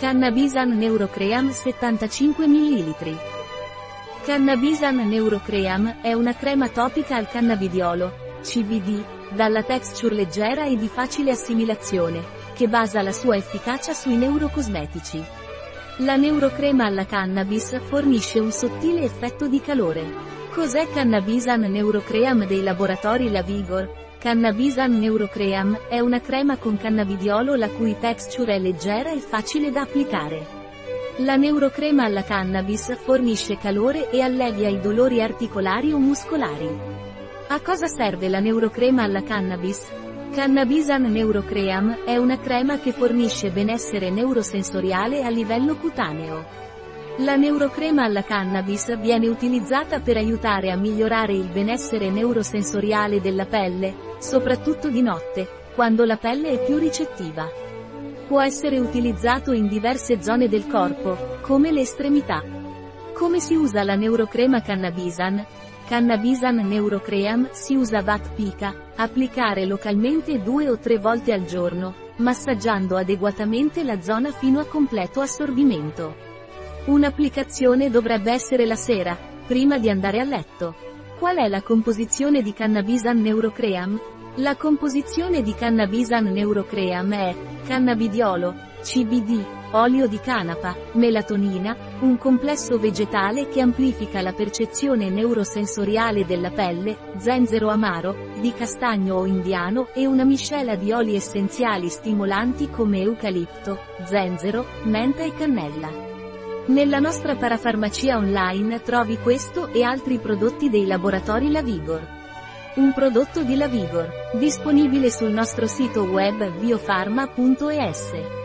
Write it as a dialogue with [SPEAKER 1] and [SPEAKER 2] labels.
[SPEAKER 1] Cannabisan Neurocream 75 ml. Cannabisan Neurocream è una crema topica al cannabidiolo, CBD, dalla texture leggera e di facile assimilazione, che basa la sua efficacia sui neurocosmetici. La neurocrema alla cannabis fornisce un sottile effetto di calore. Cos'è Cannabisan Neurocream dei laboratori La Vigor? Cannabisan Neurocream è una crema con cannabidiolo la cui texture è leggera e facile da applicare. La neurocrema alla cannabis fornisce calore e allevia i dolori articolari o muscolari. A cosa serve la neurocrema alla cannabis? Cannabisan Neurocream è una crema che fornisce benessere neurosensoriale a livello cutaneo. La neurocrema alla cannabis viene utilizzata per aiutare a migliorare il benessere neurosensoriale della pelle, soprattutto di notte, quando la pelle è più ricettiva. Può essere utilizzato in diverse zone del corpo, come le estremità. Come si usa la neurocrema cannabisan? Cannabisan Neurocream si usa VAT pica, applicare localmente due o tre volte al giorno, massaggiando adeguatamente la zona fino a completo assorbimento. Un'applicazione dovrebbe essere la sera, prima di andare a letto. Qual è la composizione di Cannabisan Neurocream? La composizione di Cannabisan Neurocream è cannabidiolo, CBD, olio di canapa, melatonina, un complesso vegetale che amplifica la percezione neurosensoriale della pelle, zenzero amaro, di castagno o indiano e una miscela di oli essenziali stimolanti come eucalipto, zenzero, menta e cannella. Nella nostra parafarmacia online trovi questo e altri prodotti dei laboratori La Vigor. Un prodotto di La Vigor, disponibile sul nostro sito web biofarma.es.